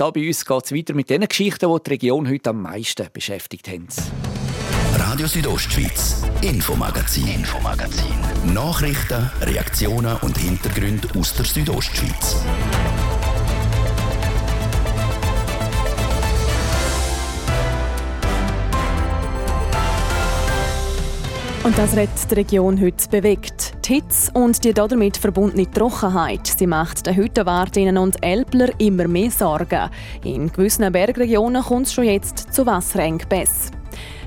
hier bei uns geht es weiter mit den Geschichten, die die Region heute am meisten beschäftigt haben. Radio Südostschweiz, Infomagazin, Infomagazin. Nachrichten, Reaktionen und Hintergründe aus der Südostschweiz. Und das hat die Region heute bewegt. Die Hitze und die damit verbundene Trockenheit sie macht den Hüttenwartinnen und Elbler immer mehr Sorgen. In gewissen Bergregionen kommt es schon jetzt zu Wasserengpässen.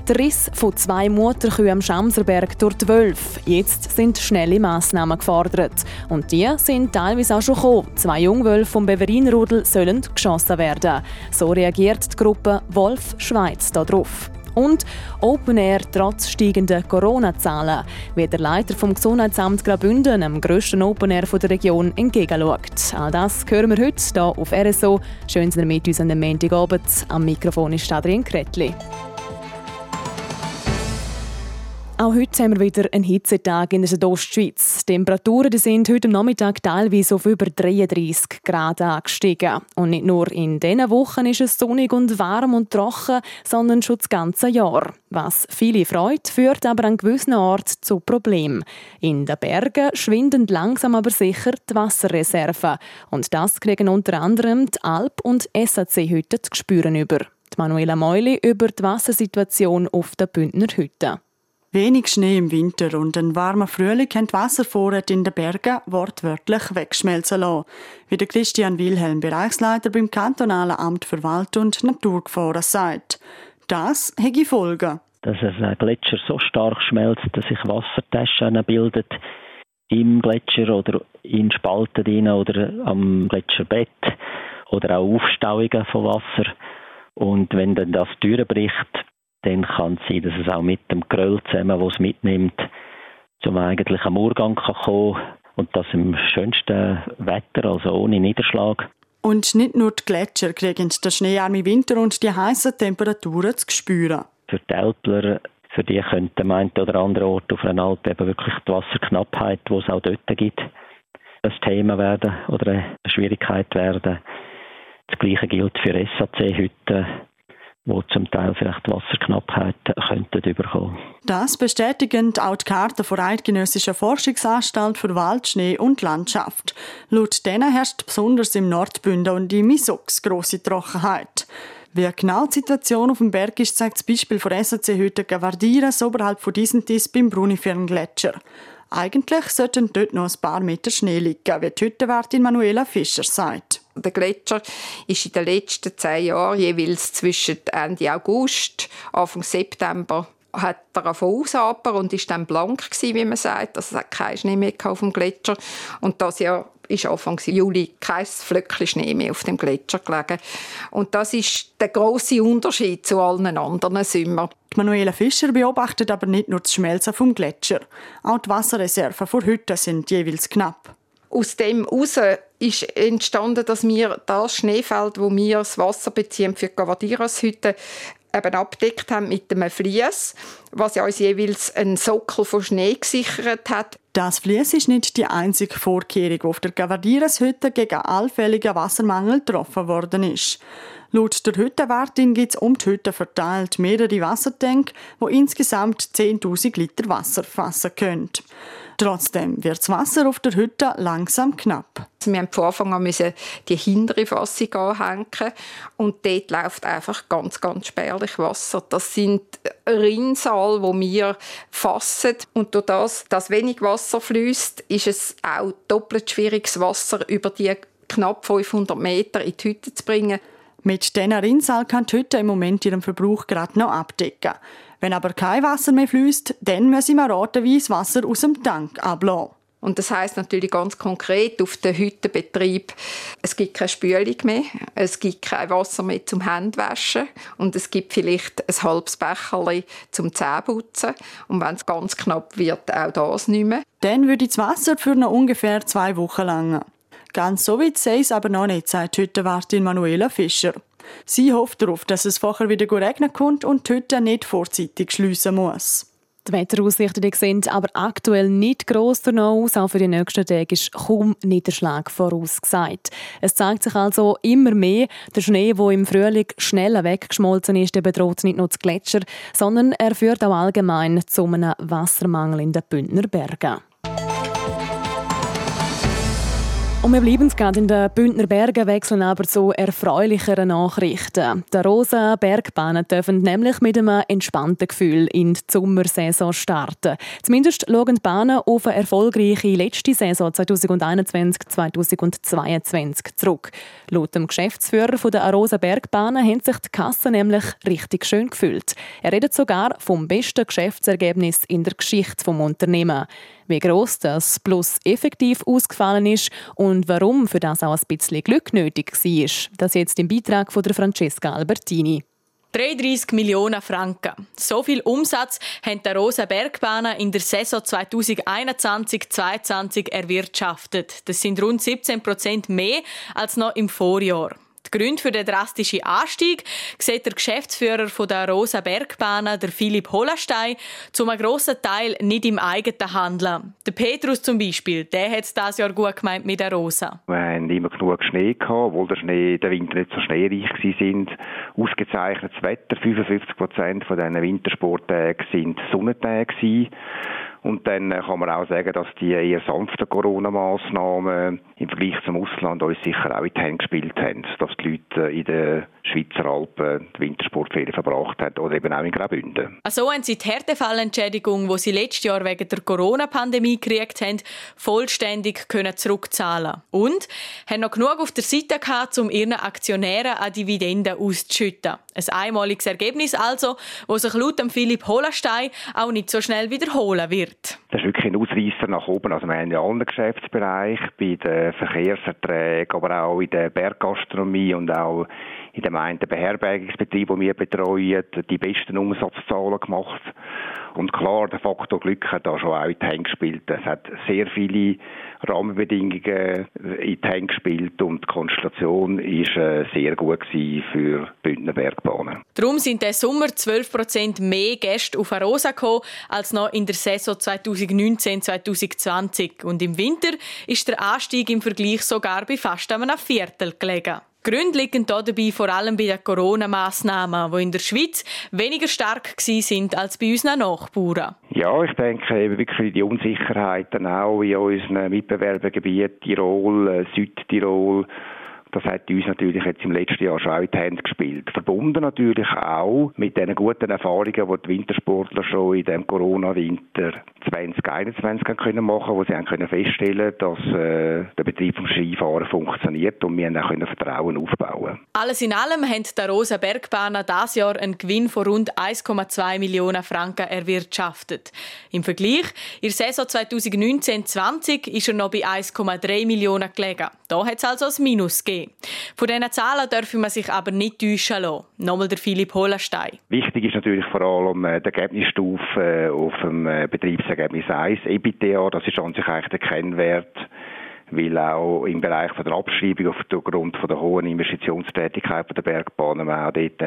Der Riss von zwei Mutterkühen am Schamserberg durch die Wölfe. Jetzt sind schnelle Massnahmen gefordert. Und die sind teilweise auch schon gekommen. Zwei Jungwölfe vom Beverinrudel sollen geschossen werden. So reagiert die Gruppe Wolf Schweiz darauf und Open Air trotz steigender Corona-Zahlen, wie der Leiter vom Gesundheitsamt Graubünden, am grössten Open Air der Region, entgegenschaut. All das hören wir heute hier auf RSO. Schön, dass ihr mit uns am Montagabend. Am Mikrofon ist Adrian Kretli. Auch heute haben wir wieder einen Hitzetag in der Südostschweiz. Die Temperaturen sind heute Nachmittag teilweise auf über 33 Grad angestiegen. Und nicht nur in diesen Wochen ist es sonnig und warm und trocken, sondern schon das ganze Jahr. Was viele freut, führt aber an gewissen Orten zu Problemen. In den Bergen schwinden langsam aber sicher die Wasserreserven. Und das kriegen unter anderem die Alp- und SAC-Hütten zu spüren über. Die Manuela Meuli über die Wassersituation auf den Bündner Hütten. Wenig Schnee im Winter und ein warmer Frühling haben die Wasservorräte in den Bergen wortwörtlich wegschmelzen lassen, wie der Christian Wilhelm, Bereichsleiter beim kantonalen Amt für Wald- und Naturgefahren, sagt. Das hätte Folgen. Dass ein Gletscher so stark schmelzt, dass sich Wassertaschen bildet im Gletscher oder in Spalten drin oder am Gletscherbett oder auch Aufstauungen von Wasser. Und wenn dann das durchbricht, dann kann es sein, dass es auch mit dem Gröll zusammen, was es mitnimmt, zum eigentlichen Urgang kann kommen und das im schönsten Wetter, also ohne Niederschlag. Und nicht nur die Gletscher kriegen den schneearmen Winter und die heißen Temperaturen zu spüren. Für die Älpler, für die könnte am einen oder anderen Ort auf einer Alp eben wirklich die Wasserknappheit, die es auch dort gibt, ein Thema werden oder eine Schwierigkeit werden. Das Gleiche gilt für SAC-Hütten wo zum Teil vielleicht Wasserknappheit könnten überkommen. Das bestätigen auch die Karten der Eidgenössischen Forschungsanstalt für Wald, Schnee und Landschaft. Laut denen herrscht besonders im Nordbünden und im Isux grosse Trockenheit. Wie genau die Situation auf dem Berg ist, zeigt das Beispiel von SAC heute Gavardiras oberhalb von Disentis beim Brunifern-Gletscher. Eigentlich sollten dort noch ein paar Meter Schnee liegen, wie die Hüttenwärtin Manuela Fischer sagt. Der Gletscher ist in den letzten zehn Jahren jeweils zwischen Ende August, Anfang September hat er ausatmen und ist dann blank gewesen, wie man sagt. Also es hat keinen Schnee mehr auf dem Gletscher. Und das Jahr ist Anfang Juli kein Flöckchen Schnee mehr auf dem Gletscher gelegen. Und das ist der große Unterschied zu allen anderen Sommern. Manuela Fischer beobachtet aber nicht nur das Schmelzen vom Gletscher. Auch die Wasserreserven vor Hütten sind jeweils knapp. Aus dem heraus ist entstanden, dass wir das Schneefeld, wo wir das Wasser beziehen für die Gavadiras-Hütte, eben abdeckt haben mit einem Vlies, was ja uns jeweils einen Sockel von Schnee gesichert hat. Das Vlies ist nicht die einzige Vorkehrung, die auf der Gavadiras-Hütte gegen allfälligen Wassermangel getroffen worden ist. Laut der Hüttenwärtin gibt es um die Hütte verteilt mehrere Wassertanks, die insgesamt 10.000 Liter Wasser fassen können. Trotzdem wird das Wasser auf der Hütte langsam knapp. Wir mussten von Anfang an die hintere Fassung anhängen und dort läuft einfach ganz, ganz spärlich Wasser. Das sind Rinnsal, wo wir fassen und durch das, dass wenig Wasser fließt, ist es auch doppelt schwieriges Wasser über die knapp 500 Meter in die Hütte zu bringen. Mit diesen Rinnsal kann die Hütte im Moment ihren Verbrauch gerade noch abdecken. Wenn aber kein Wasser mehr fließt, dann müssen wir ratenweise Wasser aus dem Tank ablassen. Und das heißt natürlich ganz konkret auf den Hüttenbetrieb, es gibt keine Spülung mehr, es gibt kein Wasser mehr zum Handwaschen und es gibt vielleicht ein halbes Becherli zum Zähneputzen und wenn es ganz knapp wird, auch das nicht mehr. Dann würde das Wasser für noch ungefähr zwei Wochen lang. Ganz so weit sei es aber noch nicht, sagt Hüttenwartin Manuela Fischer. Sie hofft darauf, dass es vorher wieder regnen kommt und die Hütte nicht vorzeitig schliessen muss. Die Wetteraussichten sind aber aktuell nicht gross danach aus. Auch für die nächsten Tage ist kaum Niederschlag vorausgesagt. Es zeigt sich also immer mehr, der Schnee, der im Frühling schnell weggeschmolzen ist, der bedroht nicht nur die Gletscher, sondern er führt auch allgemein zu einem Wassermangel in den Bündner Bergen. Und wir bleiben gerade in den Bündner Bergen, wechseln aber zu erfreulicheren Nachrichten. Die Rosa Bergbahnen dürfen nämlich mit einem entspannten Gefühl in die Sommersaison starten. Zumindest schauen die Bahnen auf eine erfolgreiche letzte Saison 2021-2022 zurück. Laut dem Geschäftsführer der Arosa Bergbahnen haben sich die Kassen nämlich richtig schön gefühlt. Er redet sogar vom besten Geschäftsergebnis in der Geschichte des Unternehmens wie groß das Plus effektiv ausgefallen ist und warum für das auch ein bisschen Glück nötig war. Das jetzt im Beitrag von Francesca Albertini. 33 Millionen Franken. So viel Umsatz haben die Rosa Bergbahnen in der Saison 2021-2022 erwirtschaftet. Das sind rund 17 Prozent mehr als noch im Vorjahr. Gründe für den drastischen Anstieg sieht der Geschäftsführer der Rosa Bergbahnen, der Philipp Hollastein, zum grossen Teil nicht im eigenen Handeln. Der Petrus zum Beispiel, der hat es dieses Jahr gut gemeint mit der Rosa. Wir hatten immer genug Schnee, gehabt, obwohl der, Schnee, der Winter nicht so schneereich war. Ausgezeichnetes Wetter, 55 Prozent von diesen Wintersporttagen sind Sonnentage. Und dann kann man auch sagen, dass die eher sanften Corona-Massnahmen im Vergleich zum Ausland uns sicher auch in die Hände gespielt haben, dass die Leute in den Schweizer Alpen die Wintersportferien verbracht haben oder eben auch in Graubünden. Also haben sie die Härtefallentschädigung, die sie letztes Jahr wegen der Corona-Pandemie gekriegt haben, vollständig können zurückzahlen und haben noch genug auf der Seite gehabt, um ihren Aktionären eine Dividende auszuschütten. Ein einmaliges Ergebnis also, das sich laut Philipp Holenstein auch nicht so schnell wiederholen wird. Das ist wirklich ein Ausreißer nach oben. Also wir haben in allen Geschäftsbereichen, bei den Verkehrserträgen, aber auch in der Berggastronomie und auch in dem einen Beherbergungsbetrieb, den wir betreuen, die besten Umsatzzahlen gemacht. Und klar, der Faktor Glück hat da schon auch in die Hände gespielt. Es hat sehr viele Rahmenbedingungen in die Hände gespielt und die Konstellation war äh, sehr gut für Bündner Bergbahnen. Darum sind der Sommer 12% mehr Gäste auf Arosa gekommen als noch in der Saison 2019-2020. Und im Winter ist der Anstieg im Vergleich sogar bei fast einem Viertel gelegen. Gründe liegen dabei vor allem bei den Corona-Massnahmen, die in der Schweiz weniger stark sind als bei unseren Nachbarn. Ja, ich denke eben wirklich die Unsicherheiten auch in unseren Mitbewerbergebieten Tirol, äh, Südtirol, das hat uns natürlich jetzt im letzten Jahr schon auch in die Hände gespielt. Verbunden natürlich auch mit den guten Erfahrungen, die die Wintersportler schon in dem Corona-Winter 2021 haben können machen, wo sie haben können feststellen, dass äh, der Betrieb vom Skifahren funktioniert und wir haben auch können Vertrauen aufbauen. Alles in allem haben die Rosa Bergbahnen dieses Jahr einen Gewinn von rund 1,2 Millionen Franken erwirtschaftet. Im Vergleich, in der Saison 2019-20 ist er noch bei 1,3 Millionen gelegen. Da hat es also ein Minus gegeben. Von diesen Zahlen dürfen man sich aber nicht täuschen lassen. Nochmal der Philipp Holenstein. Wichtig ist natürlich vor allem äh, die Ergebnisstufe äh, auf dem äh, Betriebsergebnis 1, EBITDA. Das ist an sich eigentlich der Kennwert weil auch im Bereich der Abschreibung aufgrund der hohen Investitionstätigkeit der Bergbahnen man auch dort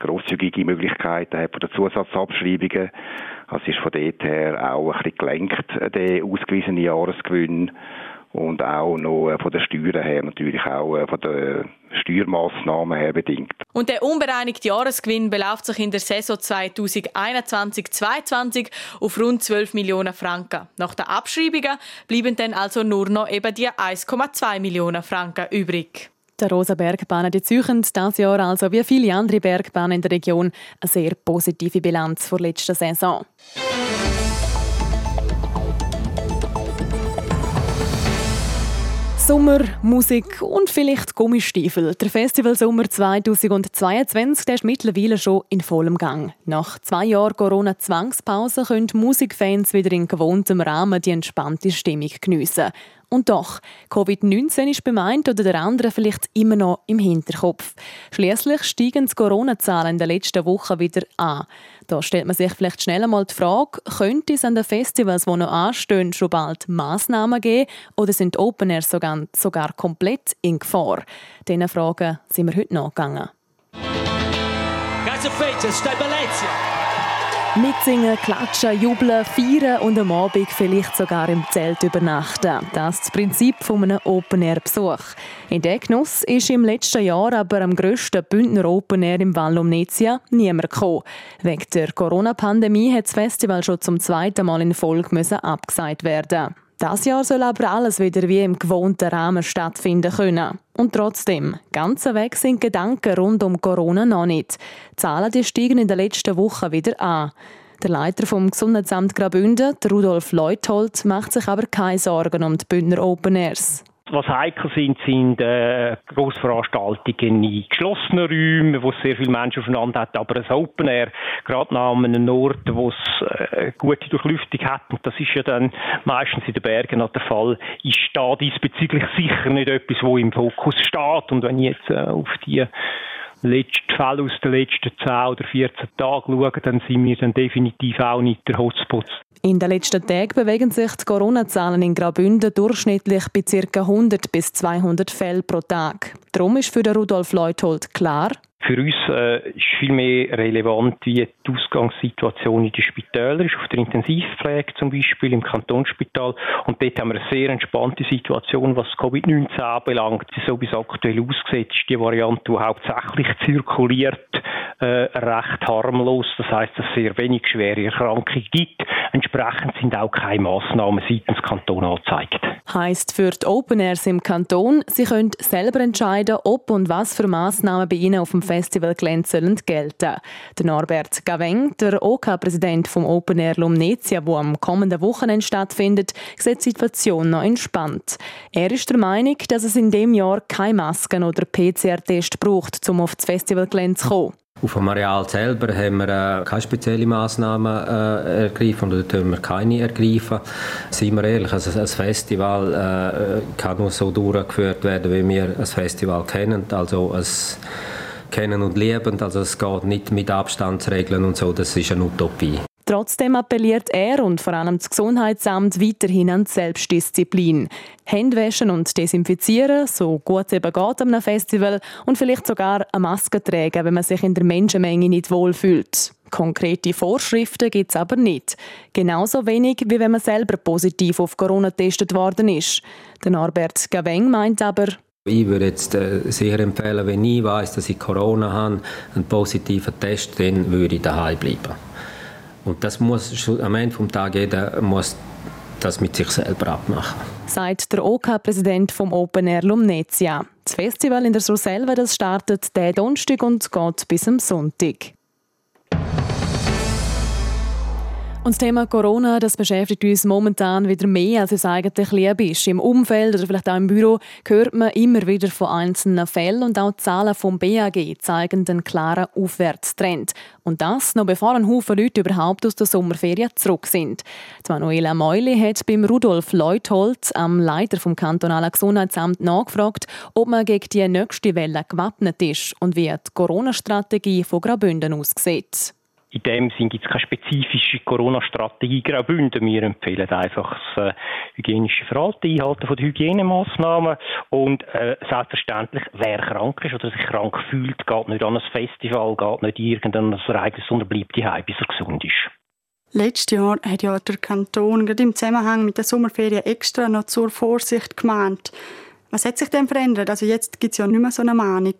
grosszügige Möglichkeiten hat von der Zusatzabschreibungen. Das ist von dort her auch ein bisschen gelenkt, der ausgewiesene Jahresgewinn und auch noch äh, von den Steuern her natürlich auch äh, von den Steuermaßnahmen her bedingt. Und der unbereinigte Jahresgewinn beläuft sich in der Saison 2021-22 auf rund 12 Millionen Franken. Nach den Abschreibungen bleiben dann also nur noch eben die 1,2 Millionen Franken übrig. Der Rosa Bergbahnen die züchen dieses Jahr also wie viele andere Bergbahnen in der Region eine sehr positive Bilanz vor letzter Saison. Sommer, Musik und vielleicht Gummistiefel. Der Festival Sommer 2022 der ist mittlerweile schon in vollem Gang. Nach zwei Jahren Corona-Zwangspause können Musikfans wieder in gewohntem Rahmen die entspannte Stimmung geniessen. Und doch, Covid-19 ist beim einen oder der anderen vielleicht immer noch im Hinterkopf. Schließlich steigen die Corona-Zahlen in den letzten Wochen wieder an. Da stellt man sich vielleicht schnell einmal die Frage, könnte es an den Festivals, die noch anstehen, schon bald Massnahmen geben oder sind Open Air sogar, sogar komplett in Gefahr? Diesen Fragen sind wir heute nachgegangen. Casa Feita, Stabilizia. Mitsingen, klatschen, jubeln, feiern und am Abend vielleicht sogar im Zelt übernachten. Das ist das Prinzip eines Open-Air-Besuch. In diesen Genuss ist im letzten Jahr aber am grössten Bündner Open-Air im Val Omnetia niemand gekommen. Wegen der Corona-Pandemie hat das Festival schon zum zweiten Mal in Folge abgesagt werden. Das Jahr soll aber alles wieder wie im gewohnten Rahmen stattfinden können. Und trotzdem, ganz weg sind Gedanken rund um Corona noch nicht. Die Zahlen die steigen in den letzten Wochen wieder an. Der Leiter vom Gesundheitsamt Graubünden, Rudolf Leuthold, macht sich aber keine Sorgen um die Bündner Open Airs. Was heikel sind, sind äh, Grossveranstaltungen in geschlossenen Räumen, wo es sehr viele Menschen aufeinander hat, aber ein Open Air, gerade an einem Ort, wo es äh, gute Durchlüftung hat, und das ist ja dann meistens in den Bergen der Fall, ist da diesbezüglich sicher nicht etwas, wo im Fokus steht. Und wenn ich jetzt äh, auf die letzten Fälle aus den letzten 10 oder 14 Tagen schauen, dann sind wir dann definitiv auch nicht der Hotspot. In den letzten Tagen bewegen sich die Corona-Zahlen in Graubünden durchschnittlich bei ca. 100 bis 200 Fällen pro Tag. Darum ist für den Rudolf Leuthold klar, für uns äh, ist viel mehr relevant, wie die Ausgangssituation in den Spitälern ist, auf der Intensivpflege zum Beispiel, im Kantonsspital. Und dort haben wir eine sehr entspannte Situation, was Covid-19 anbelangt. So wie es aktuell aussieht, ist die Variante, die hauptsächlich zirkuliert, äh, recht harmlos. Das heißt, dass es sehr wenig schwere Erkrankungen gibt. Entsprechend sind auch keine Massnahmen seitens Kanton angezeigt. Heißt für die Open Airs im Kanton, sie können selber entscheiden, ob und was für Massnahmen bei ihnen auf dem Festival glänzen gelten. Der Norbert Gaveng, der OK-Präsident vom Open Air Lumnezia, wo am kommenden Wochenende stattfindet, sieht die Situation noch entspannt. Er ist der Meinung, dass es in dem Jahr keine Masken oder PCR-Test braucht, um auf das Festivalgelände zu kommen. Auf dem Areal selber haben wir äh, keine speziellen Massnahmen äh, ergriffen oder dürfen wir keine ergreifen. Seien wir ehrlich, also ein Festival äh, kann nur so durchgeführt werden, wie wir ein Festival kennen. Also ein kennen und lieben. Also es geht nicht mit Abstandsregeln und so, das ist eine Utopie. Trotzdem appelliert er und vor allem das Gesundheitsamt weiterhin an Selbstdisziplin. Händewaschen und desinfizieren, so gut es eben geht einem Festival und vielleicht sogar eine Maske tragen, wenn man sich in der Menschenmenge nicht wohlfühlt. Konkrete Vorschriften gibt es aber nicht. Genauso wenig, wie wenn man selber positiv auf Corona getestet worden ist. Der Norbert Gaveng meint aber, ich würde jetzt äh, sicher empfehlen, wenn ich weiß, dass ich Corona habe, einen positiven Test, dann würde ich daheim bleiben. Und das muss am Ende des Tages jeder muss das mit sich selber abmachen. Sagt der OK-Präsident vom Open Air Lumnezia. Das Festival in der Surselva das startet diesen Donnerstag und geht bis am Sonntag. Und das Thema Corona, das beschäftigt uns momentan wieder mehr, als es eigentlich lieb ist. Im Umfeld oder vielleicht auch im Büro hört man immer wieder von einzelnen Fällen und auch die Zahlen vom BAG zeigen einen klaren Aufwärtstrend. Und das noch bevor ein Haufen Leute überhaupt aus der Sommerferien zurück sind. Die Manuela Meuli hat beim Rudolf Leuthold, am Leiter vom kantonalen Gesundheitsamt, nachgefragt, ob man gegen die nächste Welle gewappnet ist und wie die Corona-Strategie von Graubünden aussieht in dem Sinn gibt es keine spezifische Corona-Strategie Graubünden. Wir empfehlen einfach das äh, hygienische Verhalten, Einhalten von den Hygienemaßnahmen und äh, selbstverständlich, wer krank ist oder sich krank fühlt, geht nicht an ein Festival, geht nicht irgendein Ereignis, sondern bleibt daheim, bis er gesund ist. Letztes Jahr hat ja der Kanton gerade im Zusammenhang mit der Sommerferien extra noch zur Vorsicht gemahnt. Was hat sich denn verändert? Also jetzt gibt es ja nicht mehr so eine Mahnung.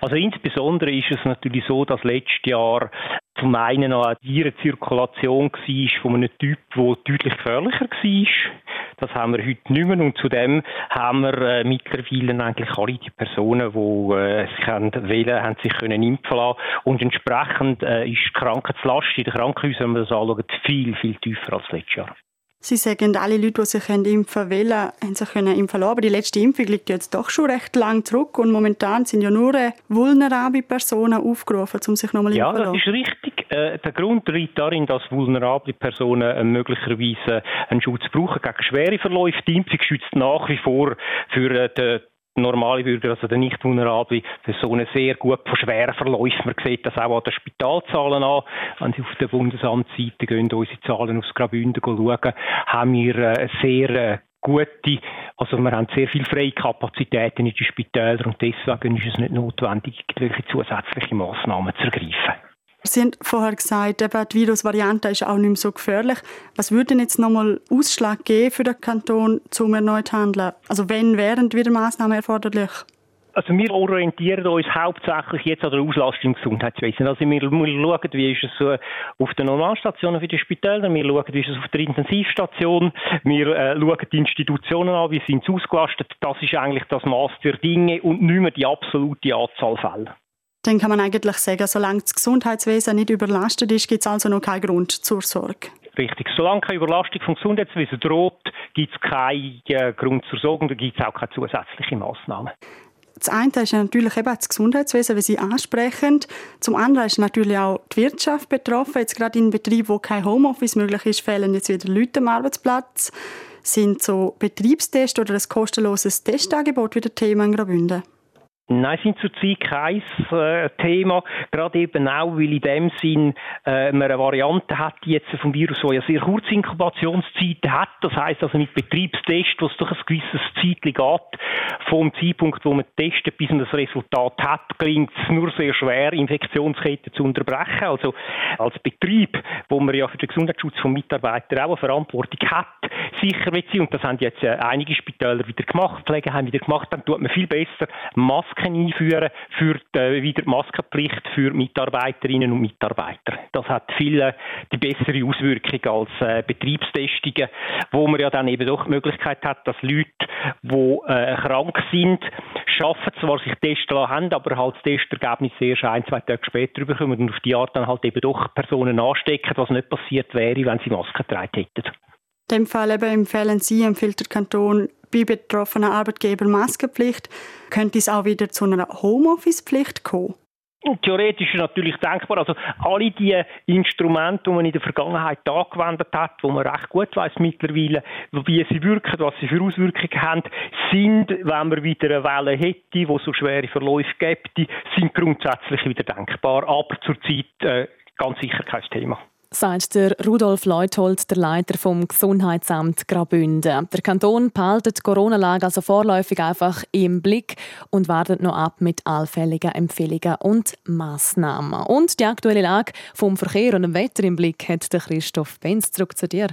Also insbesondere ist es natürlich so, dass letztes Jahr zum einen noch eine Tierenzirkulation war von einem Typ, der deutlich gefährlicher war. Das haben wir heute nicht mehr. Und zudem haben wir äh, mittlerweile eigentlich alle die Personen, die äh, sich haben wählen, haben sich können impfen lassen. Und entsprechend äh, ist die Krankheitslast in den Krankenhäusern, wenn wir das anschauen, viel, viel tiefer als letztes Jahr. Sie sagen, alle Leute, die sich impfen wollen, haben sich impfen lassen. Aber die letzte Impfung liegt jetzt doch schon recht lang zurück. Und momentan sind ja nur vulnerable Personen aufgerufen, um sich nochmal ja, impfen zu lassen. Ja, das ist richtig. Äh, der Grund liegt darin, dass vulnerable Personen äh, möglicherweise einen Schutz brauchen gegen schwere Verläufe. Die Impfung schützt nach wie vor für äh, den normale Bürger, also der nicht vulnerable Personen, sehr gut von schweren Verläufen. Man sieht das auch an den Spitalzahlen an. Wenn Sie auf der Bundesamtsseite gehen, unsere Zahlen aus Graubünden schauen, haben wir äh, sehr äh, gute, also wir haben sehr viel freie Kapazitäten in den Spitälern und deswegen ist es nicht notwendig, irgendwelche zusätzliche Massnahmen zu ergreifen. Sie haben vorher gesagt, die Virusvariante ist auch nicht mehr so gefährlich. Was würde denn jetzt nochmal Ausschlag geben für den Kanton, um erneut zu handeln? Also wenn wären wieder Massnahmen erforderlich? Also wir orientieren uns hauptsächlich jetzt an der Auslastung im Gesundheitswesen. Also wir, schauen, wie ist es so auf den Normalstationen für die Spitäler, wir schauen, wie ist es auf der Intensivstation, wir äh, schauen die Institutionen an, wie sind sie ausgelastet. Das ist eigentlich das Maß der Dinge und nicht mehr die absolute Anzahl Fälle. Dann kann man eigentlich sagen, solange das Gesundheitswesen nicht überlastet ist, gibt es also noch keinen Grund zur Sorge. Richtig. Solange keine Überlastung vom Gesundheitswesen droht, gibt es keinen äh, Grund zur Sorge und da gibt es auch keine zusätzlichen Massnahmen. Das eine ist natürlich eben das Gesundheitswesen, wie Sie ansprechen. Zum anderen ist natürlich auch die Wirtschaft betroffen. Jetzt gerade in Betrieben, wo kein Homeoffice möglich ist, fehlen jetzt wieder Leute am Arbeitsplatz. Sind so Betriebstests oder ein kostenloses Testangebot wieder Thema in Graubünden? Nein, sind zurzeit kein äh, Thema. Gerade eben auch, weil in dem Sinn äh, man eine Variante hat jetzt vom Virus, die ja sehr kurze Inkubationszeiten hat. Das heißt also mit Betriebstest, was durch ein gewisses Zeit geht, vom Zeitpunkt, wo man testet, bis man das Resultat hat, klingt es nur sehr schwer, Infektionsketten zu unterbrechen. Also als Betrieb, wo man ja für den Gesundheitsschutz von Mitarbeitern auch eine Verantwortung hat, sicher wird sie, und das haben jetzt äh, einige Spitäler wieder gemacht, Pflege haben wieder gemacht, dann tut man viel besser Masken Masken einführen für die, äh, wieder Maskenpflicht für Mitarbeiterinnen und Mitarbeiter. Das hat viel äh, die bessere Auswirkung als äh, Betriebstestungen, wo man ja dann eben doch die Möglichkeit hat, dass Leute, die äh, krank sind, schaffen zwar sich testen lassen haben, aber halt das Testergebnis erst ein, zwei Tage später bekommen und auf die Art dann halt eben doch Personen anstecken, was nicht passiert wäre, wenn sie Masken getragen hätten. In dem Fall eben empfehlen Sie, empfiehlt der Kanton bei betroffenen Arbeitgebern Maskenpflicht. Könnte es auch wieder zu einer Homeoffice-Pflicht kommen? Theoretisch ist natürlich denkbar. Also alle die Instrumente, die man in der Vergangenheit angewendet hat, wo man recht gut weiß mittlerweile, wie sie wirken, was sie für Auswirkungen haben, sind, wenn man wieder eine Welle hätte, wo so schwere Verläufe gibt, sind grundsätzlich wieder denkbar. Aber zurzeit äh, ganz sicher kein Thema sagt der Rudolf Leuthold, der Leiter vom Gesundheitsamt Graubünden. Der Kanton behält die Corona-Lage also vorläufig einfach im Blick und wartet noch ab mit allfälligen Empfehlungen und Massnahmen. Und die aktuelle Lage vom Verkehr und dem Wetter im Blick hat der Christoph Benz zurück zu dir.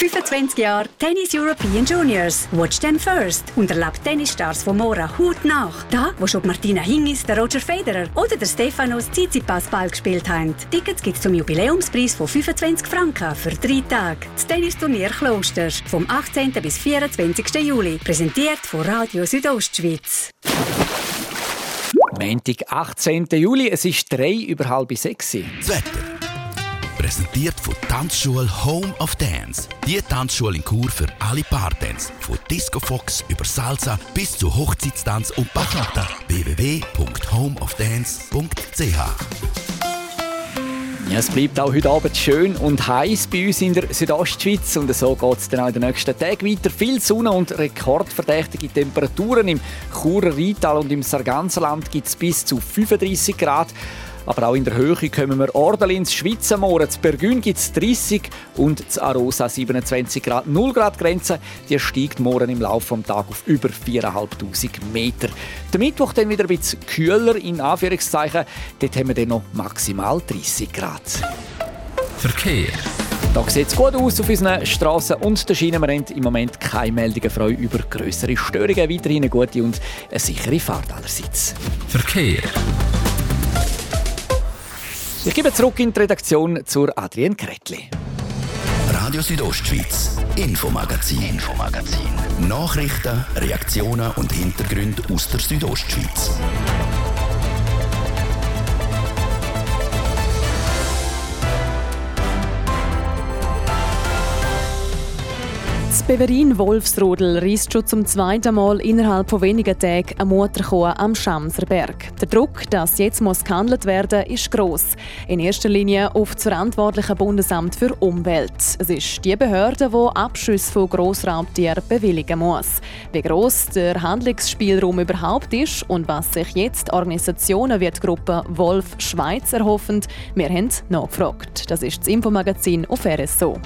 25 Jahre Tennis European Juniors. Watch them first und erlebt Tennisstars von Mora Hut nach. Da, wo schon Martina Hingis, der Roger Federer oder der Stefanos Tsitsipas Ball gespielt haben. Tickets gibt es zum Jubiläumspreis von 25 Franken für drei Tage. Das Tennisturnier Klosters vom 18. bis 24. Juli. Präsentiert von Radio Südostschweiz. Montag, 18. Juli, es ist drei über halb sechs. Das Wetter. Präsentiert von Tanzschule Home of Dance. Die Tanzschule in Kur für alle Partens. Von Disco Fox über Salsa bis zu Hochzeitstanz und Bachata. www.homeofdance.ch ja, es bleibt auch heute Abend schön und heiß bei uns in der Südostschweiz und so geht es dann auch in den nächsten Tagen weiter. Viel Sonne und rekordverdächtige Temperaturen im Churer Rheintal und im Sarganserland gibt es bis zu 35 Grad. Aber auch in der Höhe kommen wir ordentlich ins Schweizenmoor. Zu Bergün gibt es 30 und zu Arosa 27 Grad. 0 Grad Grenze, die steigt morgen im Laufe des Tages auf über 4'500 Meter. Der Mittwoch dann wieder ein bisschen kühler, in Anführungszeichen. Dort haben wir dann noch maximal 30 Grad. Verkehr. Da sieht es gut aus auf unseren Straßen und der Schienen. Wir haben im Moment keine Meldungen frei über größere Störungen. Weiterhin eine gute und eine sichere Fahrt allerseits. Verkehr. Ich gebe zurück in die Redaktion zur Adrienne Kretli. Radio Südostschweiz, Infomagazin, Infomagazin. Nachrichten, Reaktionen und Hintergründe aus der Südostschweiz. Beverin Wolfsrodel reist schon zum zweiten Mal innerhalb von wenigen Tagen eine Mutterkuh am Schamserberg. Der Druck, dass jetzt muss gehandelt werden, ist gross. In erster Linie auf das verantwortliche Bundesamt für Umwelt. Es ist die Behörde, die Abschüsse von Grossraubtieren bewilligen muss. Wie gross der Handlungsspielraum überhaupt ist und was sich jetzt Organisationen wie die Gruppe Wolf Schweiz erhoffen, wir haben nachgefragt. Das ist das Infomagazin auf RSO.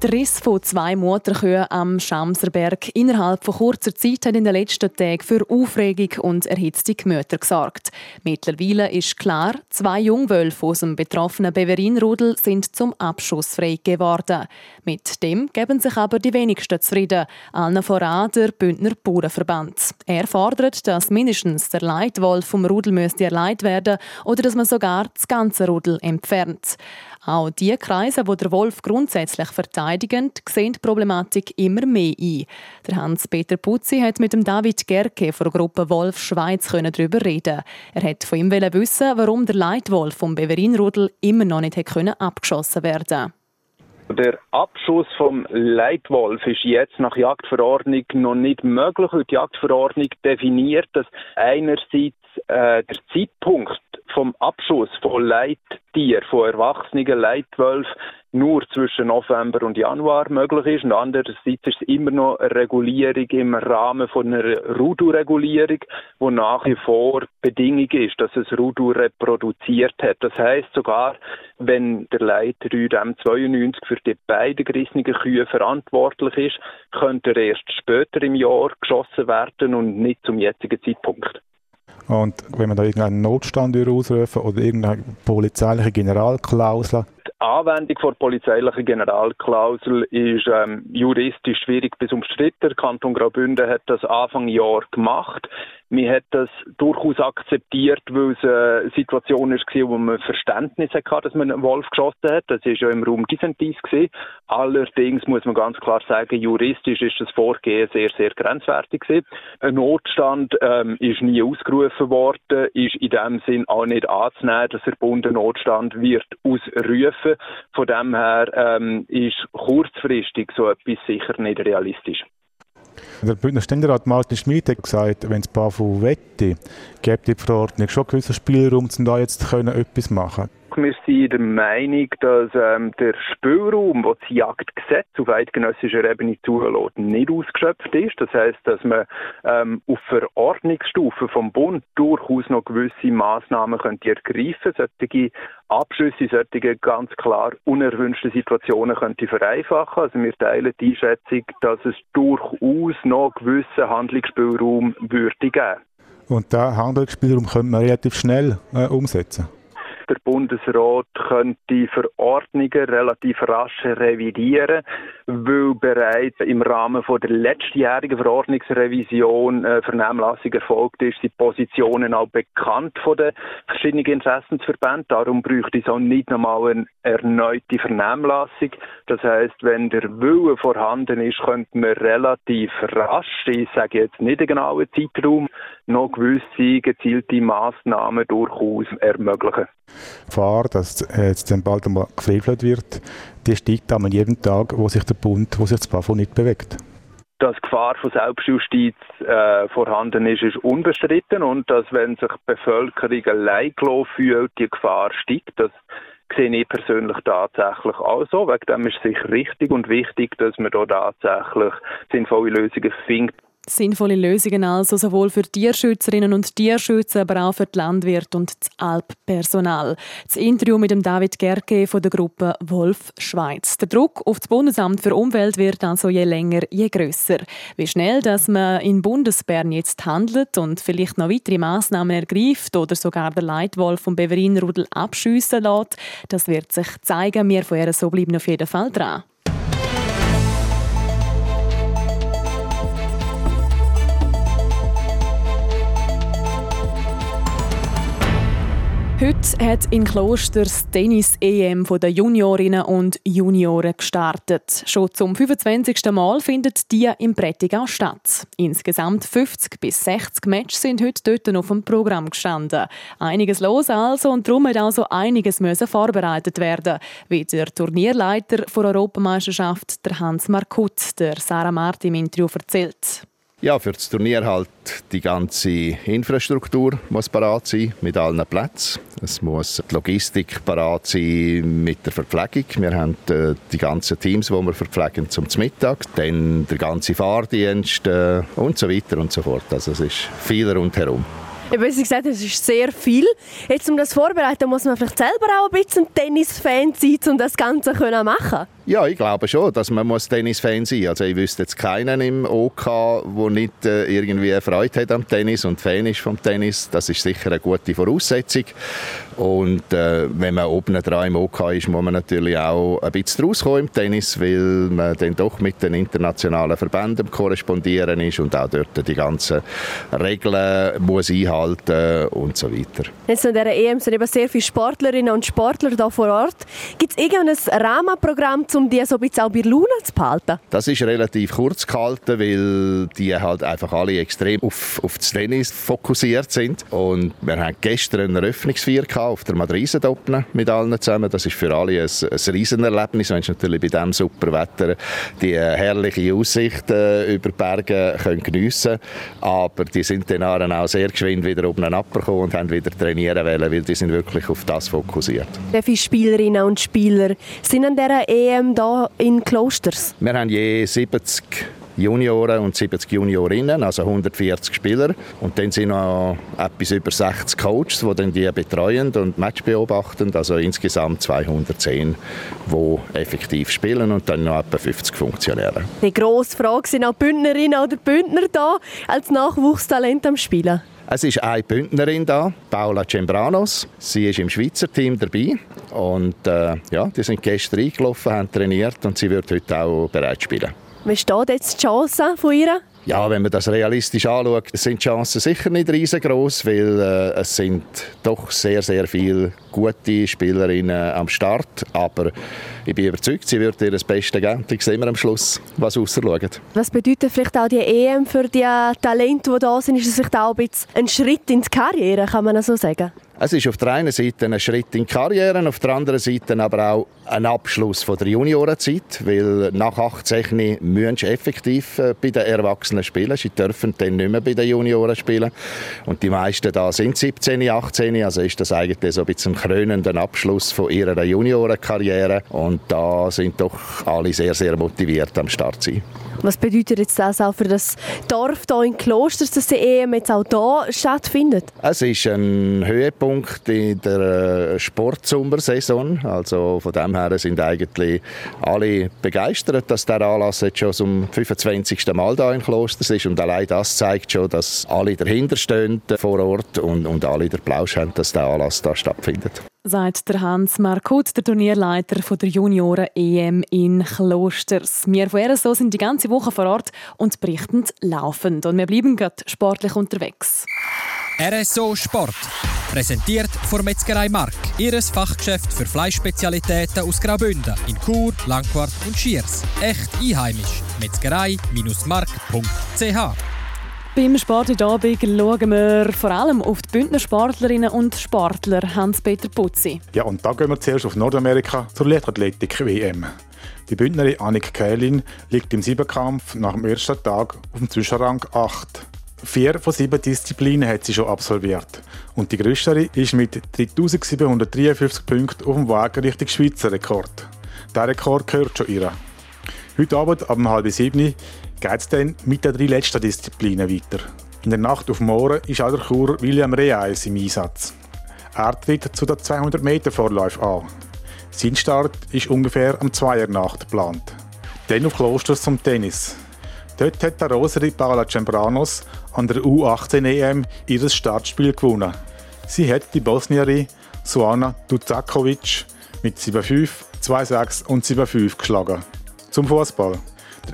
Der Riss von zwei Motorkühen am Schamserberg innerhalb von kurzer Zeit hat in den letzten Tagen für Aufregung und erhitzte Gemüter gesorgt. Mittlerweile ist klar, zwei Jungwölfe aus dem betroffenen Beverinrudel sind zum Abschuss freigegeben worden. Mit dem geben sich aber die wenigsten zufrieden, allen voran der Bündner Bauernverband. Er fordert, dass mindestens der Leitwolf vom Rudel erleidet werden oder dass man sogar das ganze Rudel entfernt. Auch die Kreise, wo der Wolf grundsätzlich verteidigen, sehen die Problematik immer mehr ein. Der Hans-Peter Putzi hat mit dem David Gerke von der Gruppe Wolf Schweiz darüber reden. Er hat von ihm wissen, warum der Leitwolf vom Beverinrudel immer noch nicht abgeschossen werden der Abschuss vom Leitwolf ist jetzt nach Jagdverordnung noch nicht möglich, die Jagdverordnung definiert, dass einerseits äh, der Zeitpunkt vom Abschuss von Leittier, von erwachsenen Leitwölfen, nur zwischen November und Januar möglich ist. Und andererseits ist es immer noch eine Regulierung im Rahmen von einer Rudu-Regulierung, wo nach wie vor Bedingung ist, dass es Rudu reproduziert hat. Das heißt sogar, wenn der Leiter UDM92 für die beiden gerissenen Kühe verantwortlich ist, könnte er erst später im Jahr geschossen werden und nicht zum jetzigen Zeitpunkt. Und wenn man da irgendeinen Notstand ausrufen oder irgendeine polizeiliche Generalklausel Anwendung der polizeilichen Generalklausel ist ähm, juristisch schwierig bis umstritten. Der Kanton Graubünden hat das Anfang Jahr gemacht. Man hat das durchaus akzeptiert, weil es eine Situation ist, wo man Verständnis hatte, dass man einen Wolf geschossen hat. Das ist ja im Raum gewesen. Allerdings muss man ganz klar sagen, juristisch ist das Vorgehen sehr, sehr grenzwertig gewesen. Ein Notstand ähm, ist nie ausgerufen worden, ist in dem Sinn auch nicht anzunehmen, dass der Bund einen Notstand wird ausrufen. Von dem her ähm, ist kurzfristig so etwas sicher nicht realistisch. Der Bündner Ständerat Martin Schmid hat gesagt, wenn es BAFU wette, gibt die Verordnung schon gewissen Spielraum, um da jetzt können, etwas machen wir sind der Meinung, dass ähm, der Spielraum, den das Jagdgesetz auf eidgenössischer Ebene zulässt, nicht ausgeschöpft ist. Das heißt, dass man ähm, auf Verordnungsstufe vom Bund durchaus noch gewisse Massnahmen könnte ergreifen könnte, solche Abschlüsse, solche ganz klar unerwünschte Situationen könnte vereinfachen. Also wir teilen die Einschätzung, dass es durchaus noch gewissen Handlungsspielraum würde geben. Und diesen Handlungsspielraum könnte man relativ schnell äh, umsetzen? Der Bundesrat könnte Verordnungen relativ rasch revidieren, weil bereits im Rahmen von der letztjährigen Verordnungsrevision äh, Vernehmlassung erfolgt ist, sind Positionen auch bekannt von den verschiedenen Interessensverbänden. Darum bräuchte es auch nicht nochmal eine erneute Vernehmlassung. Das heißt, wenn der Wille vorhanden ist, könnte man relativ rasch, ich sage jetzt nicht einen genauen Zeitraum, noch gewisse gezielte Massnahmen durchaus ermöglichen. Die Gefahr, dass jetzt dann bald einmal gefrevelt wird, die steigt an jedem Tag, wo sich der Bund, wo sich das BAFO nicht bewegt dass Gefahr von Selbstjustiz äh, vorhanden ist, ist unbestritten und dass, wenn sich die Bevölkerung allein fühlt, die Gefahr steigt. Das sehe ich persönlich tatsächlich auch so. Wegen dem ist es sicher richtig und wichtig, dass man da tatsächlich sinnvolle Lösungen findet. Sinnvolle Lösungen also sowohl für Tierschützerinnen und Tierschützer, aber auch für die Landwirte und das Alppersonal. Das Interview mit dem David Gerke von der Gruppe Wolf Schweiz. Der Druck auf das Bundesamt für Umwelt wird also je länger, je grösser. Wie schnell dass man in Bundesbern jetzt handelt und vielleicht noch weitere Massnahmen ergreift oder sogar der Leitwolf vom Beverinrudel abschiessen lässt, das wird sich zeigen. Wir von ihr so bleiben auf jeden Fall dran. Heute hat in das Tennis-EM der Juniorinnen und Junioren gestartet. Schon zum 25. Mal findet die im Prättigau statt. Insgesamt 50 bis 60 Matches sind heute dort auf dem Programm gestanden. Einiges los also und darum hat also einiges müssen vorbereitet werden, wie der Turnierleiter der Europameisterschaft, der Hans Markut, der Sarah Martin im Interview erzählt. Ja, für das Turnier halt die ganze Infrastruktur muss parat sein mit allen Plätzen. Es muss die Logistik parat sein mit der Verpflegung. Wir haben äh, die ganzen Teams, die wir verpflegen zum Mittag, dann der ganze Fahrdienst äh, und so weiter und so fort. Also es ist viel rundherum. Wie Sie gesagt es ist sehr viel. Jetzt, um das vorzubereiten, muss man vielleicht selber auch ein bisschen Tennis-Fan sein, um das Ganze zu machen Ja, ich glaube schon, dass man muss Tennis-Fan sein muss. Also ich wüsste jetzt keinen im OK, der nicht äh, irgendwie Freude hat am Tennis und Fan ist vom Tennis. Das ist sicher eine gute Voraussetzung. Und äh, wenn man oben dran im OK ist, muss man natürlich auch ein bisschen rauskommen im Tennis, weil man dann doch mit den internationalen Verbänden korrespondieren ist und auch dort die ganzen Regeln muss einhalten und so weiter. Jetzt an dieser EM sind eben sehr viele Sportlerinnen und Sportler da vor Ort. Gibt es irgendein Rahmenprogramm, um die so ein bisschen auch bei Laune zu behalten? Das ist relativ kurz gehalten, weil die halt einfach alle extrem auf, auf das Tennis fokussiert sind. Und wir haben gestern eine Eröffnungsfeier auf der Madrise oben mit allen zusammen. Das ist für alle ein, ein Riesenerlebnis. Wenn natürlich bei diesem super Wetter die herrliche Aussicht äh, über die Berge können geniessen Aber die sind dann auch sehr geschwind wieder oben abgekommen und haben wieder trainieren wollen, weil die sind wirklich auf das fokussiert. Wie viele Spielerinnen und Spieler sind an dieser EM da in Klosters? Wir haben je 70 Junioren und 70 Juniorinnen, also 140 Spieler. Und dann sind noch etwas über 60 Coaches, die dann die betreuen und Match beobachten. Also insgesamt 210, die effektiv spielen und dann noch etwa 50 Funktionäre. Die grosse Frage, sind auch Bündnerinnen oder Bündner da als Nachwuchstalent am Spielen? Es ist eine Bündnerin da, Paula Cembranos. Sie ist im Schweizer Team dabei und äh, ja, die sind gestern eingelaufen, haben trainiert und sie wird heute auch bereit spielen. Wie steht jetzt die Chance von ihr? Ja, wenn man das realistisch anschaut, sind die Chancen sicher nicht riesengroß, weil äh, es sind doch sehr, sehr viele gute Spielerinnen am Start. Aber ich bin überzeugt, sie wird ihr das Beste geben. Ich sehe wir am Schluss, was rausschaut. Was bedeutet vielleicht auch die EM für die Talente, die da sind? Ist es vielleicht auch ein, bisschen ein Schritt in die Karriere, kann man so sagen? Es ist auf der einen Seite ein Schritt in die Karriere, auf der anderen Seite aber auch ein Abschluss von der Juniorenzeit, weil nach 18 müssen sie effektiv äh, bei den Erwachsenen spielen. Sie dürfen dann nicht mehr bei den Junioren spielen. Und die meisten da sind 17, 18, also ist das eigentlich so ein bisschen ein krönender Abschluss von ihrer Juniorenkarriere. Und da sind doch alle sehr, sehr motiviert am Start zu sein. Was bedeutet jetzt das auch für das Dorf hier in Klosters, dass die EM jetzt auch hier stattfindet? Es ist ein Höhepunkt in der äh, Sportsommersaison. Also von dem her sind eigentlich alle begeistert, dass der Anlass jetzt schon zum 25. Mal da in Klosters ist. Und allein das zeigt schon, dass alle dahinter stehen vor Ort und, und alle den Plausch haben, dass der Anlass da stattfindet sagt der Hans Markut, der Turnierleiter der Junioren-EM in Klosters. Wir von RSO sind die ganze Woche vor Ort und berichten laufend. Und wir bleiben gerade sportlich unterwegs. RSO Sport. Präsentiert von Metzgerei Mark. Ihres Fachgeschäft für Fleischspezialitäten aus Graubünden in Chur, Langquart und Schiers. Echt einheimisch. Metzgerei-mark.ch beim Sport heute Abend schauen wir vor allem auf die Bündner Sportlerinnen und Sportler Hans-Peter Putzi. Ja, und da gehen wir zuerst auf Nordamerika zur Leichtathletik-WM. Die Bündnerin Annik Kählin liegt im Siebenkampf nach dem ersten Tag auf dem Zwischenrang 8. Vier von sieben Disziplinen hat sie schon absolviert. Und die größere ist mit 3753 Punkten auf dem Weg Richtung Schweizer Rekord. Der Rekord gehört schon ihr. Heute Abend ab halb sieben geht es dann mit den drei letzten Disziplinen weiter. In der Nacht auf morgen ist auch der Chur William Reis im Einsatz. Er tritt zu den 200 Meter Vorläufen an. Sein Start ist ungefähr am 2 Uhr Nacht geplant. Dann auf Klosters zum Tennis. Dort hat der Rosary Paula Cembranos an der U18 EM ihr Startspiel gewonnen. Sie hat die Bosnierin Suana Ducakovic mit 7-5, 2-6 und 7-5 geschlagen. Zum Fußball.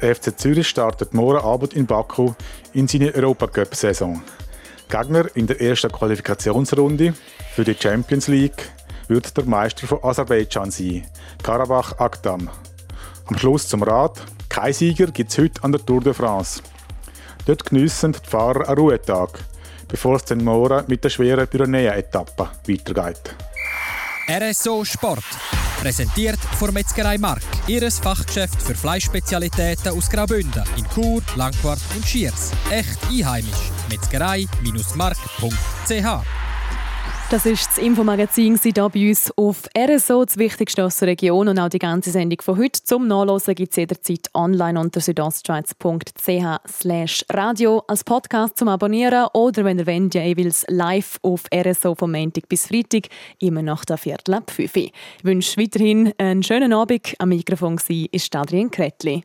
Der FC Zürich startet morgen Abend in Baku in seine Europacup-Saison. Gegner in der ersten Qualifikationsrunde für die Champions League wird der Meister von Aserbaidschan sein, Karabach Akdam. Am Schluss zum Rat, kein Sieger gibt es heute an der Tour de France. Dort geniessen die Fahrer einen Ruhetag, bevor es dann morgen mit der schweren Pyrenäen-Etappe weitergeht. RSO Sport. Präsentiert von Metzgerei Mark. Ihres Fachgeschäft für Fleischspezialitäten aus Graubünden in Chur, Langquart und Schiers. Echt einheimisch. Metzgerei-mark.ch Das ist das Infomagazin hier bei uns auf RSO, das Wichtigste aus der Region. Und auch die ganze Sendung von heute zum Nachlesen gibt es jederzeit online unter südostschweiz.ch radio als Podcast zum Abonnieren oder wenn ihr wollt, ja jeweils live auf RSO vom Montag bis Freitag, immer nach der Viertel ab 5 Ich wünsche weiterhin einen schönen Abend. Am Mikrofon war Adrian Kretli.